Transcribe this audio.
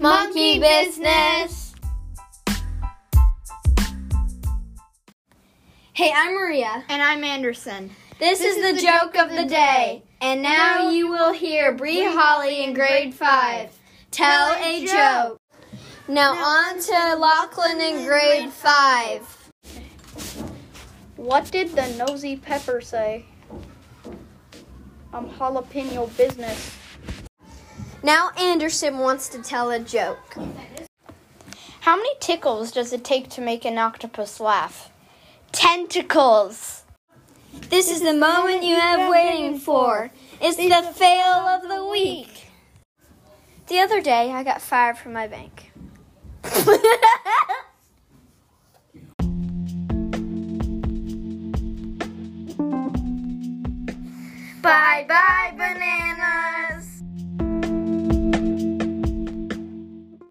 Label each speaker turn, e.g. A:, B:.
A: Monkey business. Hey, I'm Maria.
B: And I'm Anderson.
A: This, is, the, joke of the day. And now you will hear Bree Holly in grade 5 tell a joke. Now on to Lochlan in grade 5.
B: What did the nosy pepper say? I'm jalapeno business.
A: Now Anderson wants to tell a joke.
B: How many tickles does it take to make an octopus laugh? Tentacles.
A: This is the moment you have waiting for. It's the fail of the week. The other day, I got fired from my bank. bye bye, banana.